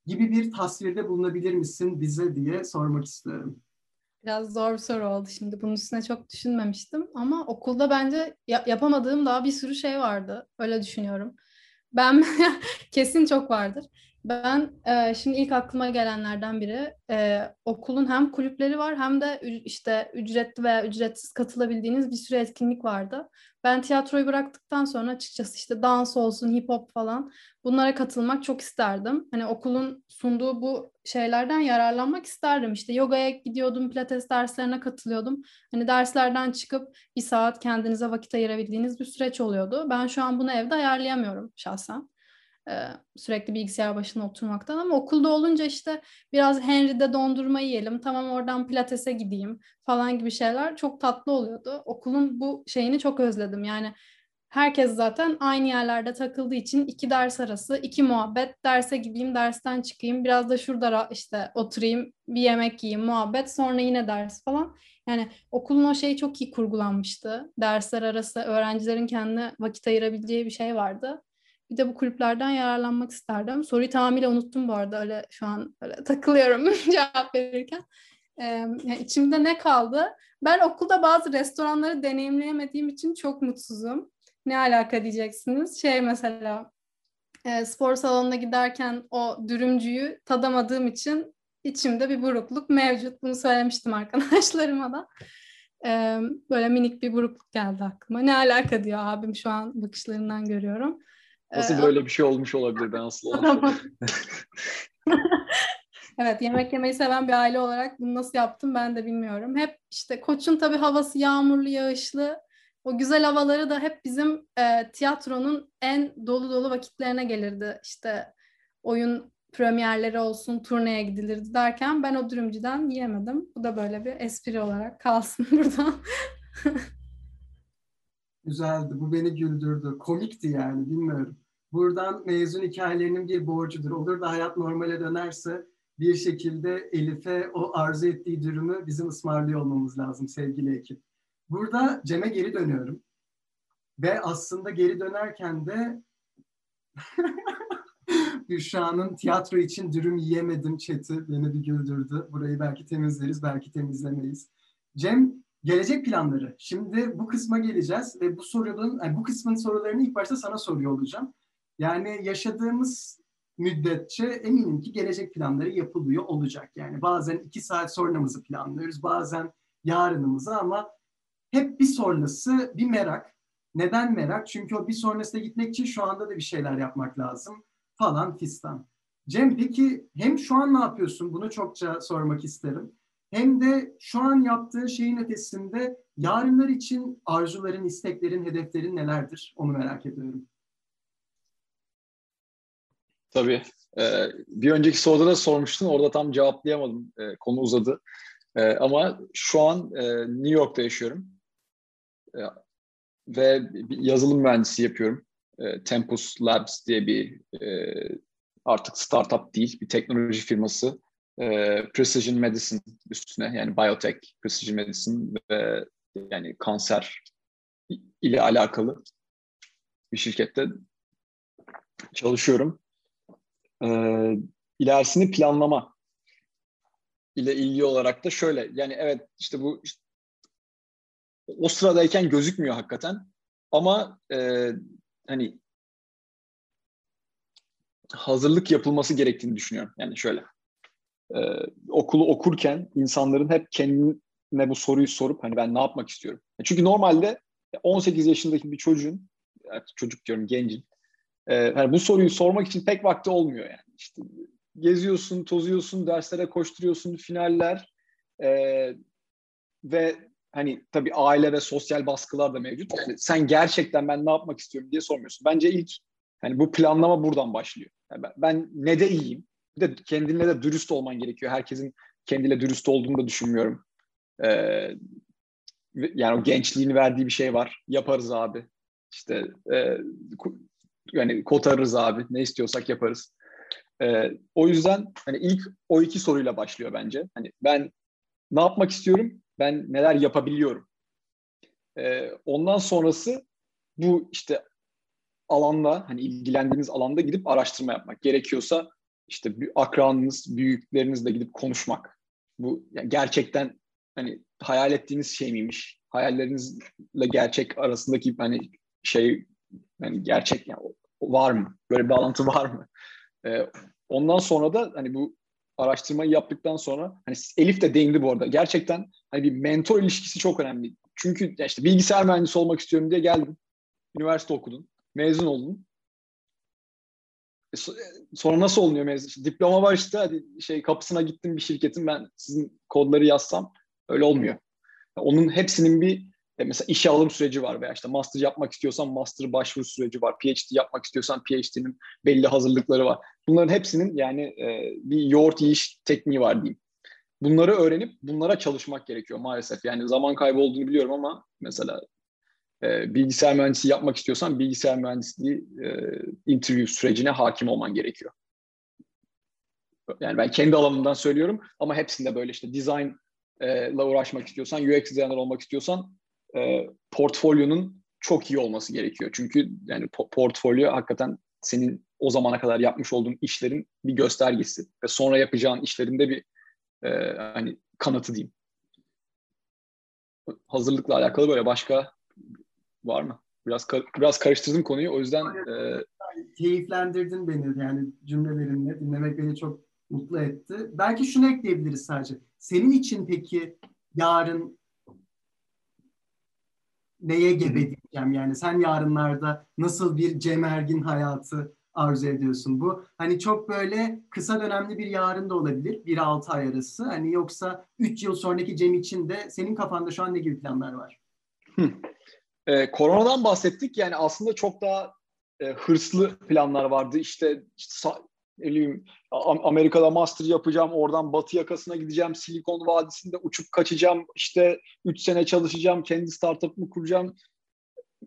gibi bir tasvirde bulunabilir misin bize diye sormak istiyorum. Biraz zor bir soru oldu şimdi. Bunun üstüne çok düşünmemiştim ama okulda bence yapamadığım daha bir sürü şey vardı. Öyle düşünüyorum. Ben kesin çok vardır. Ben e, şimdi ilk aklıma gelenlerden biri e, okulun hem kulüpleri var hem de işte ücretli veya ücretsiz katılabildiğiniz bir sürü etkinlik vardı. Ben tiyatroyu bıraktıktan sonra açıkçası işte dans olsun, hip hop falan bunlara katılmak çok isterdim. Hani okulun sunduğu bu şeylerden yararlanmak isterdim. İşte yogaya gidiyordum, pilates derslerine katılıyordum. Hani derslerden çıkıp bir saat kendinize vakit ayırabildiğiniz bir süreç oluyordu. Ben şu an bunu evde ayarlayamıyorum şahsen. Ee, sürekli bilgisayar başına oturmaktan ama okulda olunca işte biraz Henry'de dondurma yiyelim tamam oradan pilatese gideyim falan gibi şeyler çok tatlı oluyordu. Okulun bu şeyini çok özledim yani herkes zaten aynı yerlerde takıldığı için iki ders arası iki muhabbet derse gideyim dersten çıkayım biraz da şurada işte oturayım bir yemek yiyeyim muhabbet sonra yine ders falan. Yani okulun o şeyi çok iyi kurgulanmıştı. Dersler arası öğrencilerin kendine vakit ayırabileceği bir şey vardı. Bir de bu kulüplerden yararlanmak isterdim. Soruyu tamamıyla unuttum bu arada. Öyle şu an öyle takılıyorum cevap verirken. Ee, yani içimde ne kaldı? Ben okulda bazı restoranları deneyimleyemediğim için çok mutsuzum. Ne alaka diyeceksiniz? Şey mesela e, spor salonuna giderken o dürümcüyü tadamadığım için içimde bir burukluk mevcut. Bunu söylemiştim arkadaşlarıma da. Ee, böyle minik bir burukluk geldi aklıma. Ne alaka diyor abim şu an bakışlarından görüyorum. Nasıl ee, böyle bir şey olmuş olabilir ben asla Evet yemek yemeyi seven bir aile olarak bunu nasıl yaptım ben de bilmiyorum. Hep işte Koç'un tabii havası yağmurlu, yağışlı. O güzel havaları da hep bizim e, tiyatronun en dolu dolu vakitlerine gelirdi. İşte oyun premierleri olsun, turneye gidilirdi derken ben o dürümcüden yiyemedim. Bu da böyle bir espri olarak kalsın burada. Güzeldi. Bu beni güldürdü. Komikti yani bilmiyorum. Buradan mezun hikayelerinin bir borcudur. Olur da hayat normale dönerse bir şekilde Elif'e o arzu ettiği durumu bizim ısmarlıyor olmamız lazım sevgili ekip. Burada Cem'e geri dönüyorum. Ve aslında geri dönerken de Büşra'nın tiyatro için dürüm yiyemedim chat'i beni bir güldürdü. Burayı belki temizleriz, belki temizlemeyiz. Cem Gelecek planları. Şimdi bu kısma geleceğiz ve bu sorunun, yani bu kısmın sorularını ilk başta sana soruyor olacağım. Yani yaşadığımız müddetçe eminim ki gelecek planları yapılıyor olacak. Yani bazen iki saat sonramızı planlıyoruz, bazen yarınımızı ama hep bir sonrası bir merak. Neden merak? Çünkü o bir sonrasına gitmek için şu anda da bir şeyler yapmak lazım falan fistan. Cem peki hem şu an ne yapıyorsun? Bunu çokça sormak isterim hem de şu an yaptığın şeyin ötesinde yarınlar için arzuların, isteklerin, hedeflerin nelerdir? Onu merak ediyorum. Tabii. Ee, bir önceki soruda da sormuştun. Orada tam cevaplayamadım. Ee, konu uzadı. Ee, ama şu an e, New York'ta yaşıyorum. ve yazılım mühendisi yapıyorum. E, Tempus Labs diye bir e, artık startup değil, bir teknoloji firması. E, precision Medicine üstüne yani biotech, precision medicine ve yani kanser ile alakalı bir şirkette çalışıyorum. E, ilerisini planlama ile ilgili olarak da şöyle yani evet işte bu işte, o sıradayken gözükmüyor hakikaten ama e, hani hazırlık yapılması gerektiğini düşünüyorum. Yani şöyle e, okulu okurken insanların hep kendine bu soruyu sorup hani ben ne yapmak istiyorum. Çünkü normalde 18 yaşındaki bir çocuğun çocuk diyorum gencin e, yani bu soruyu sormak için pek vakti olmuyor yani. İşte geziyorsun, tozuyorsun, derslere koşturuyorsun, finaller e, ve hani tabii aile ve sosyal baskılar da mevcut. Yani sen gerçekten ben ne yapmak istiyorum diye sormuyorsun. Bence ilk hani bu planlama buradan başlıyor. Yani ben, ben ne de iyiyim. Bir de kendinle de dürüst olman gerekiyor. Herkesin kendiyle dürüst olduğunu da düşünmüyorum. Ee, yani o gençliğin verdiği bir şey var. Yaparız abi. İşte e, yani kotarırız abi. Ne istiyorsak yaparız. Ee, o yüzden hani ilk o iki soruyla başlıyor bence. Hani ben ne yapmak istiyorum? Ben neler yapabiliyorum? Ee, ondan sonrası bu işte alanda hani ilgilendiğiniz alanda gidip araştırma yapmak. Gerekiyorsa işte akranınız, büyüklerinizle gidip konuşmak. Bu yani gerçekten hani hayal ettiğiniz şey miymiş? Hayallerinizle gerçek arasındaki hani şey yani gerçek yani var mı? Böyle bir bağlantı var mı? Ee, ondan sonra da hani bu araştırmayı yaptıktan sonra hani Elif de değindi bu arada. Gerçekten hani bir mentor ilişkisi çok önemli. Çünkü işte bilgisayar mühendisi olmak istiyorum diye geldin. Üniversite okudun. Mezun oldun. Sonra nasıl oluyor mezun? İşte diploma var işte hadi şey kapısına gittim bir şirketin ben sizin kodları yazsam öyle olmuyor. Onun hepsinin bir e, mesela işe alım süreci var veya işte master yapmak istiyorsan master başvuru süreci var. PhD yapmak istiyorsan PhD'nin belli hazırlıkları var. Bunların hepsinin yani e, bir yoğurt yiyiş tekniği var diyeyim. Bunları öğrenip bunlara çalışmak gerekiyor maalesef. Yani zaman kaybı olduğunu biliyorum ama mesela e, bilgisayar mühendisi yapmak istiyorsan bilgisayar mühendisliği e, interview sürecine hakim olman gerekiyor. Yani ben kendi alanımdan söylüyorum ama hepsinde böyle işte design ile uğraşmak istiyorsan, UX designer olmak istiyorsan e, portfolyonun çok iyi olması gerekiyor. Çünkü yani po- portfolyo hakikaten senin o zamana kadar yapmış olduğun işlerin bir göstergesi ve sonra yapacağın işlerinde bir e, hani kanıtı diyeyim. Hazırlıkla alakalı böyle başka var mı? Biraz biraz karıştırdım konuyu o yüzden e... keyiflendirdin beni yani cümlelerinle dinlemek beni çok mutlu etti. Belki şunu ekleyebiliriz sadece. Senin için peki yarın neye gebe diyeceğim yani sen yarınlarda nasıl bir Cem Ergin hayatı arzu ediyorsun bu? Hani çok böyle kısa dönemli bir yarın da olabilir. bir altı ay arası. Hani yoksa üç yıl sonraki Cem için de senin kafanda şu an ne gibi planlar var? Hı. Ee, koronadan bahsettik. Yani aslında çok daha e, hırslı planlar vardı. İşte, işte bileyim, Amerika'da master yapacağım, oradan batı yakasına gideceğim, Silikon Vadisi'nde uçup kaçacağım, işte 3 sene çalışacağım, kendi startup'ımı kuracağım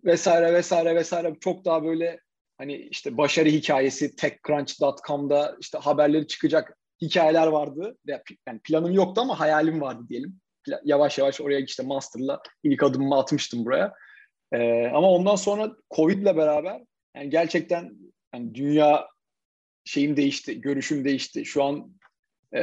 vesaire vesaire vesaire çok daha böyle hani işte başarı hikayesi techcrunch.com'da işte haberleri çıkacak hikayeler vardı. Yani planım yoktu ama hayalim vardı diyelim. Yavaş yavaş oraya işte master'la ilk adımımı atmıştım buraya. Ee, ama ondan sonra Covid'le beraber yani gerçekten yani dünya şeyim değişti, görüşüm değişti. Şu an e,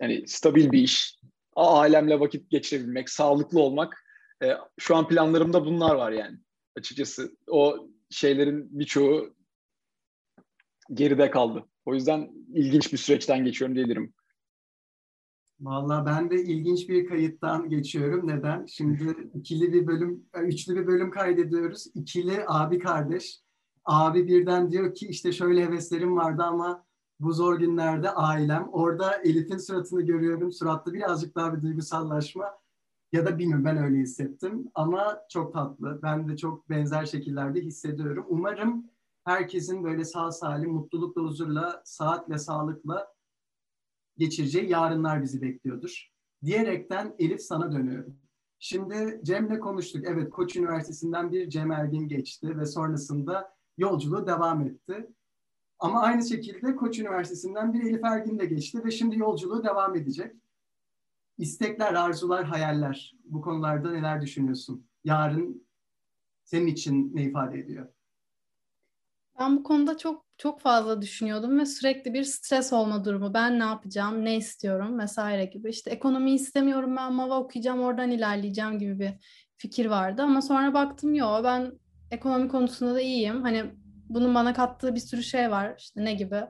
yani stabil bir iş, ailemle vakit geçirebilmek, sağlıklı olmak. E, şu an planlarımda bunlar var yani açıkçası. O şeylerin birçoğu geride kaldı. O yüzden ilginç bir süreçten geçiyorum diyebilirim. Vallahi ben de ilginç bir kayıttan geçiyorum. Neden? Şimdi ikili bir bölüm, üçlü bir bölüm kaydediyoruz. İkili abi kardeş abi birden diyor ki işte şöyle heveslerim vardı ama bu zor günlerde ailem. Orada Elif'in suratını görüyorum. Suratta birazcık daha bir duygusallaşma. Ya da bilmiyorum ben öyle hissettim. Ama çok tatlı. Ben de çok benzer şekillerde hissediyorum. Umarım herkesin böyle sağ salim, mutlulukla, huzurla, saatle, sağlıkla geçireceği yarınlar bizi bekliyordur. Diyerekten Elif sana dönüyorum. Şimdi Cem'le konuştuk. Evet Koç Üniversitesi'nden bir Cem Ergin geçti ve sonrasında yolculuğu devam etti. Ama aynı şekilde Koç Üniversitesi'nden bir Elif Ergin de geçti ve şimdi yolculuğu devam edecek. İstekler, arzular, hayaller. Bu konularda neler düşünüyorsun? Yarın senin için ne ifade ediyor? Ben bu konuda çok çok fazla düşünüyordum ve sürekli bir stres olma durumu. Ben ne yapacağım, ne istiyorum vesaire gibi. İşte ekonomi istemiyorum ben MAVA okuyacağım, oradan ilerleyeceğim gibi bir fikir vardı. Ama sonra baktım yo ben ekonomi konusunda da iyiyim. Hani bunun bana kattığı bir sürü şey var. İşte ne gibi?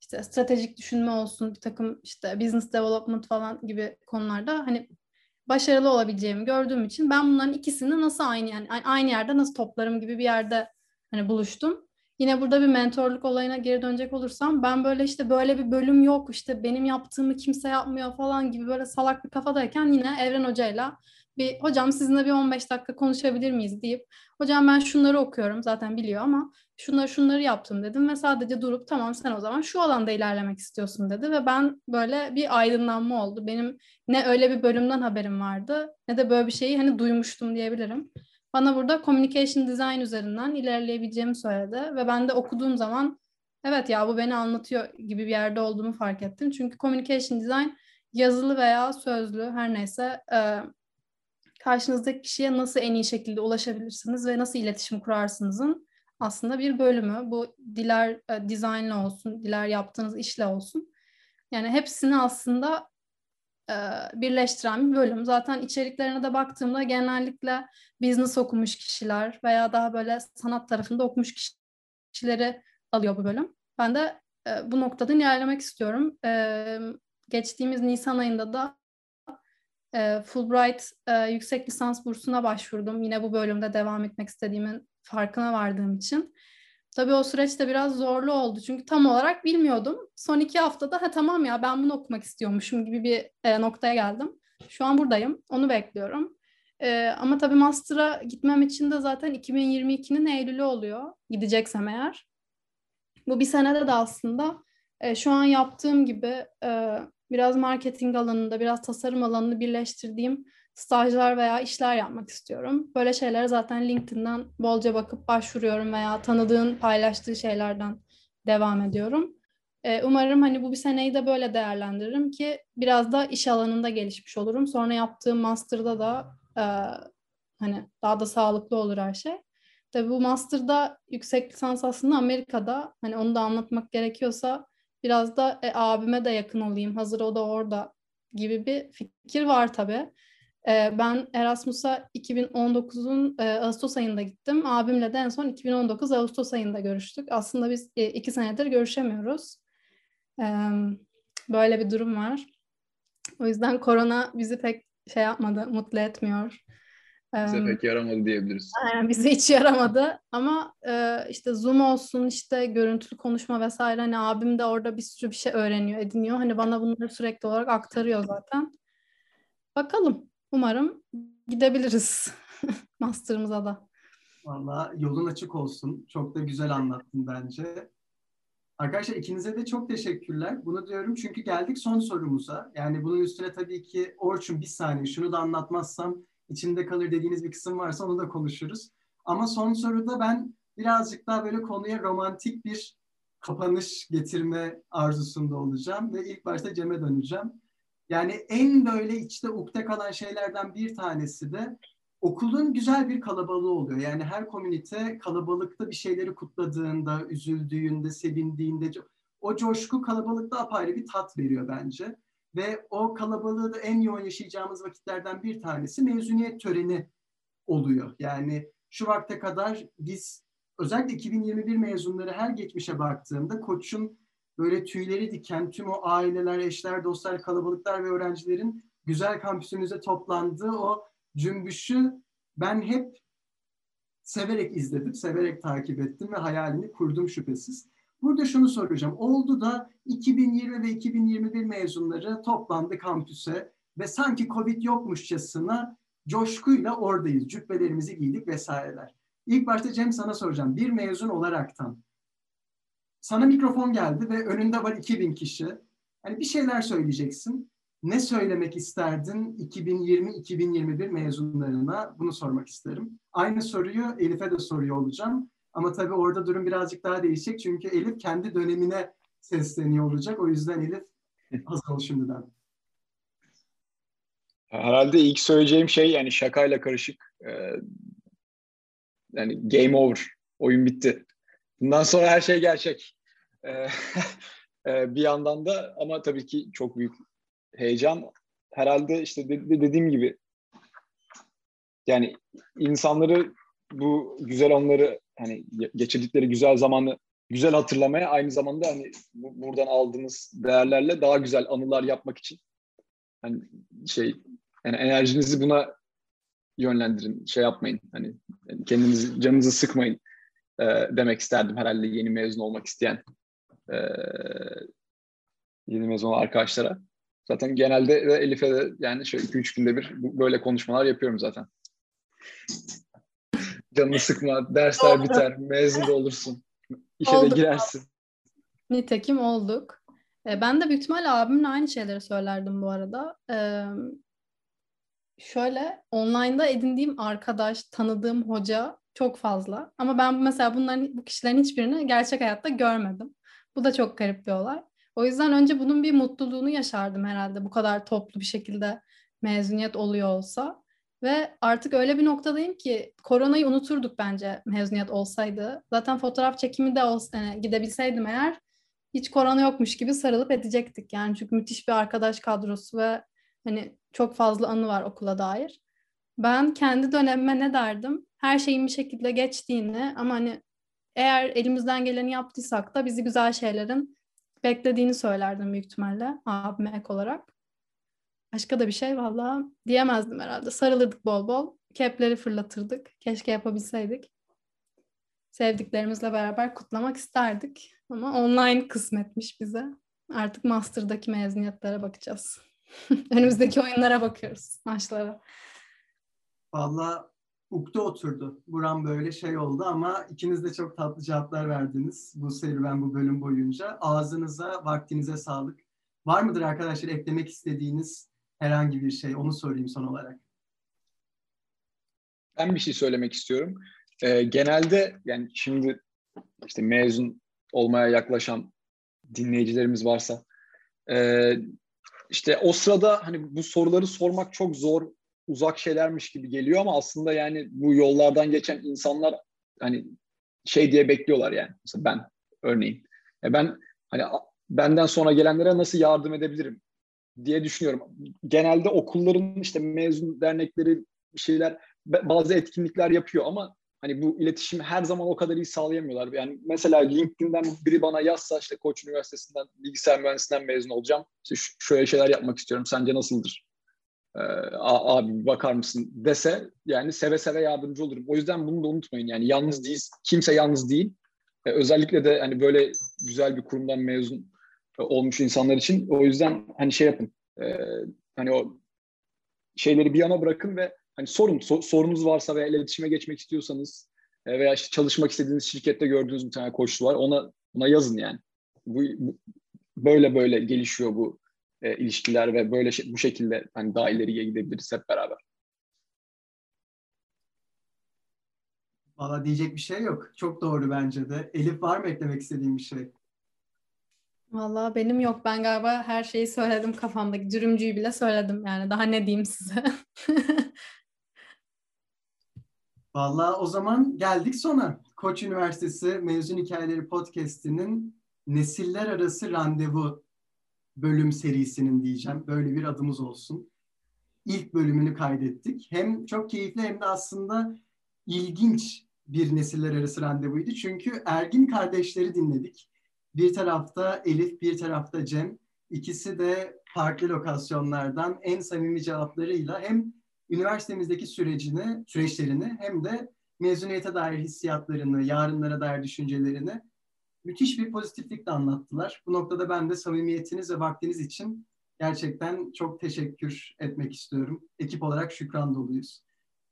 İşte stratejik düşünme olsun, bir takım işte business development falan gibi konularda hani başarılı olabileceğimi gördüğüm için ben bunların ikisini nasıl aynı yani aynı yerde nasıl toplarım gibi bir yerde hani buluştum. Yine burada bir mentorluk olayına geri dönecek olursam ben böyle işte böyle bir bölüm yok işte benim yaptığımı kimse yapmıyor falan gibi böyle salak bir kafadayken yine Evren Hoca'yla bir hocam sizinle bir 15 dakika konuşabilir miyiz deyip hocam ben şunları okuyorum zaten biliyor ama şunları şunları yaptım dedim ve sadece durup tamam sen o zaman şu alanda ilerlemek istiyorsun dedi ve ben böyle bir aydınlanma oldu. Benim ne öyle bir bölümden haberim vardı ne de böyle bir şeyi hani duymuştum diyebilirim. Bana burada communication design üzerinden ilerleyebileceğimi söyledi ve ben de okuduğum zaman evet ya bu beni anlatıyor gibi bir yerde olduğumu fark ettim. Çünkü communication design yazılı veya sözlü her neyse e, karşınızdaki kişiye nasıl en iyi şekilde ulaşabilirsiniz ve nasıl iletişim kurarsınızın aslında bir bölümü. Bu diler e, dizaynla olsun, diler yaptığınız işle olsun. Yani hepsini aslında e, birleştiren bir bölüm. Zaten içeriklerine de baktığımda genellikle business okumuş kişiler veya daha böyle sanat tarafında okumuş kişileri alıyor bu bölüm. Ben de e, bu noktadan ilerlemek istiyorum. E, geçtiğimiz Nisan ayında da Fulbright yüksek lisans bursuna başvurdum. Yine bu bölümde devam etmek istediğimin farkına vardığım için. Tabii o süreçte biraz zorlu oldu. Çünkü tam olarak bilmiyordum. Son iki haftada ha tamam ya ben bunu okumak istiyormuşum gibi bir e, noktaya geldim. Şu an buradayım. Onu bekliyorum. E, ama tabii master'a gitmem için de zaten 2022'nin Eylül'ü oluyor. Gideceksem eğer. Bu bir senede de aslında e, şu an yaptığım gibi e, biraz marketing alanında, biraz tasarım alanını birleştirdiğim stajlar veya işler yapmak istiyorum. Böyle şeylere zaten LinkedIn'den bolca bakıp başvuruyorum veya tanıdığın paylaştığı şeylerden devam ediyorum. Ee, umarım hani bu bir seneyi de böyle değerlendiririm ki biraz da iş alanında gelişmiş olurum. Sonra yaptığım master'da da e, hani daha da sağlıklı olur her şey. Tabii bu master'da yüksek lisans aslında Amerika'da. Hani onu da anlatmak gerekiyorsa biraz da e, abime de yakın olayım. Hazır o da orada gibi bir fikir var tabii. E, ben Erasmus'a 2019'un e, Ağustos ayında gittim. Abimle de en son 2019 Ağustos ayında görüştük. Aslında biz e, iki senedir görüşemiyoruz. E, böyle bir durum var. O yüzden korona bizi pek şey yapmadı, mutlu etmiyor. Bize pek yaramadı diyebiliriz. Aynen bize hiç yaramadı ama e, işte Zoom olsun işte görüntülü konuşma vesaire hani abim de orada bir sürü bir şey öğreniyor, ediniyor. Hani bana bunları sürekli olarak aktarıyor zaten. Bakalım. Umarım gidebiliriz master'ımıza da. Valla yolun açık olsun. Çok da güzel anlattın bence. Arkadaşlar ikinize de çok teşekkürler. Bunu diyorum çünkü geldik son sorumuza. Yani bunun üstüne tabii ki Orçun bir saniye şunu da anlatmazsam içinde kalır dediğiniz bir kısım varsa onu da konuşuruz. Ama son soruda ben birazcık daha böyle konuya romantik bir kapanış getirme arzusunda olacağım ve ilk başta Cem'e döneceğim. Yani en böyle içte ukde kalan şeylerden bir tanesi de okulun güzel bir kalabalığı oluyor. Yani her komünite kalabalıkta bir şeyleri kutladığında, üzüldüğünde, sevindiğinde o coşku kalabalıkta apayrı bir tat veriyor bence. Ve o kalabalığı da en yoğun yaşayacağımız vakitlerden bir tanesi mezuniyet töreni oluyor. Yani şu vakte kadar biz özellikle 2021 mezunları her geçmişe baktığımda Koç'un böyle tüyleri diken tüm o aileler, eşler, dostlar, kalabalıklar ve öğrencilerin güzel kampüsümüze toplandığı o cümbüşü ben hep severek izledim, severek takip ettim ve hayalini kurdum şüphesiz. Burada şunu soracağım. Oldu da 2020 ve 2021 mezunları toplandı kampüse ve sanki Covid yokmuşçasına coşkuyla oradayız. Cübbelerimizi giydik vesaireler. İlk başta Cem sana soracağım. Bir mezun olaraktan sana mikrofon geldi ve önünde var 2000 kişi. Hani bir şeyler söyleyeceksin. ne söylemek isterdin 2020-2021 mezunlarına? Bunu sormak isterim. Aynı soruyu Elif'e de soruyor olacağım. Ama tabii orada durum birazcık daha değişecek. Çünkü Elif kendi dönemine sesleniyor olacak. O yüzden Elif hazır ol şimdiden. Herhalde ilk söyleyeceğim şey yani şakayla karışık. Ee, yani game over. Oyun bitti. Bundan sonra her şey gerçek. Ee, bir yandan da ama tabii ki çok büyük heyecan. Herhalde işte dediğim gibi yani insanları bu güzel onları hani geçirdikleri güzel zamanı güzel hatırlamaya aynı zamanda hani bu, buradan aldığınız değerlerle daha güzel anılar yapmak için hani şey yani enerjinizi buna yönlendirin şey yapmayın hani kendinizi canınızı sıkmayın e, demek isterdim herhalde yeni mezun olmak isteyen e, yeni mezun arkadaşlara. Zaten genelde Elif'e de yani şöyle 2-3 günde bir böyle konuşmalar yapıyorum zaten. Canını sıkma, dersler Oldu. biter, mezun da olursun. İşe olduk. de girersin. Nitekim olduk. E, ben de büyük ihtimalle abimle aynı şeyleri söylerdim bu arada. E, şöyle online'da edindiğim arkadaş, tanıdığım hoca çok fazla. Ama ben mesela bunların bu kişilerin hiçbirini gerçek hayatta görmedim. Bu da çok garip bir olay. O yüzden önce bunun bir mutluluğunu yaşardım herhalde bu kadar toplu bir şekilde mezuniyet oluyor olsa. Ve artık öyle bir noktadayım ki koronayı unuturduk bence mezuniyet olsaydı. Zaten fotoğraf çekimi de olsa, yani gidebilseydim eğer hiç korona yokmuş gibi sarılıp edecektik. Yani çünkü müthiş bir arkadaş kadrosu ve hani çok fazla anı var okula dair. Ben kendi dönemime ne derdim? Her şeyin bir şekilde geçtiğini ama hani eğer elimizden geleni yaptıysak da bizi güzel şeylerin beklediğini söylerdim büyük ihtimalle abime ek olarak. Başka da bir şey valla diyemezdim herhalde. Sarılırdık bol bol. Kepleri fırlatırdık. Keşke yapabilseydik. Sevdiklerimizle beraber kutlamak isterdik. Ama online kısmetmiş bize. Artık master'daki mezuniyetlere bakacağız. Önümüzdeki oyunlara bakıyoruz, maçlara. Valla ukde oturdu. Buram böyle şey oldu ama ikiniz de çok tatlı cevaplar verdiniz bu serüven, bu bölüm boyunca. Ağzınıza, vaktinize sağlık. Var mıdır arkadaşlar eklemek istediğiniz herhangi bir şey? Onu sorayım son olarak. Ben bir şey söylemek istiyorum. Ee, genelde yani şimdi işte mezun olmaya yaklaşan dinleyicilerimiz varsa e, işte o sırada hani bu soruları sormak çok zor, uzak şeylermiş gibi geliyor ama aslında yani bu yollardan geçen insanlar hani şey diye bekliyorlar yani. Mesela ben örneğin. E ben hani benden sonra gelenlere nasıl yardım edebilirim diye düşünüyorum. Genelde okulların işte mezun dernekleri şeyler bazı etkinlikler yapıyor ama hani bu iletişim her zaman o kadar iyi sağlayamıyorlar. Yani mesela LinkedIn'den biri bana yazsa işte Koç Üniversitesi'nden bilgisayar mühendisliğinden mezun olacağım. İşte şöyle şeyler yapmak istiyorum. Sence nasıldır? Ee, abi bakar mısın dese yani seve seve yardımcı olurum. O yüzden bunu da unutmayın. Yani yalnız değiliz. Kimse yalnız değil. Ee, özellikle de hani böyle güzel bir kurumdan mezun e, olmuş insanlar için o yüzden hani şey yapın. E, hani o şeyleri bir yana bırakın ve hani sorun so, sorunuz varsa veya iletişime geçmek istiyorsanız e, veya işte çalışmak istediğiniz şirkette gördüğünüz bir tane koçlu var ona ona yazın yani. Bu, bu böyle böyle gelişiyor bu e, ilişkiler ve böyle bu şekilde hani daha ileriye gidebiliriz hep beraber. Valla diyecek bir şey yok. Çok doğru bence de. Elif var mı eklemek istediğin bir şey? Valla benim yok. Ben galiba her şeyi söyledim kafamdaki. Dürümcüyü bile söyledim. Yani daha ne diyeyim size. Valla o zaman geldik sona. Koç Üniversitesi Mezun Hikayeleri Podcast'inin Nesiller Arası Randevu bölüm serisinin diyeceğim. Böyle bir adımız olsun. İlk bölümünü kaydettik. Hem çok keyifli hem de aslında ilginç bir nesiller arası randevuydu. Çünkü Ergin kardeşleri dinledik. Bir tarafta Elif, bir tarafta Cem. İkisi de farklı lokasyonlardan en samimi cevaplarıyla hem üniversitemizdeki sürecini, süreçlerini hem de mezuniyete dair hissiyatlarını, yarınlara dair düşüncelerini müthiş bir pozitiflikle anlattılar. Bu noktada ben de samimiyetiniz ve vaktiniz için gerçekten çok teşekkür etmek istiyorum. Ekip olarak şükran doluyuz.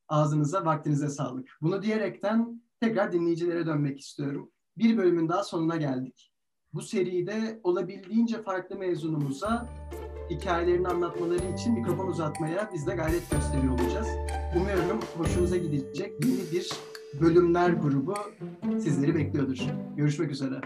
Ağzınıza, vaktinize sağlık. Bunu diyerekten tekrar dinleyicilere dönmek istiyorum. Bir bölümün daha sonuna geldik. Bu seride olabildiğince farklı mezunumuza hikayelerini anlatmaları için mikrofon uzatmaya biz de gayret gösteriyor olacağız. Umuyorum hoşunuza gidecek yeni bir bölümler grubu sizleri bekliyordur. Görüşmek üzere.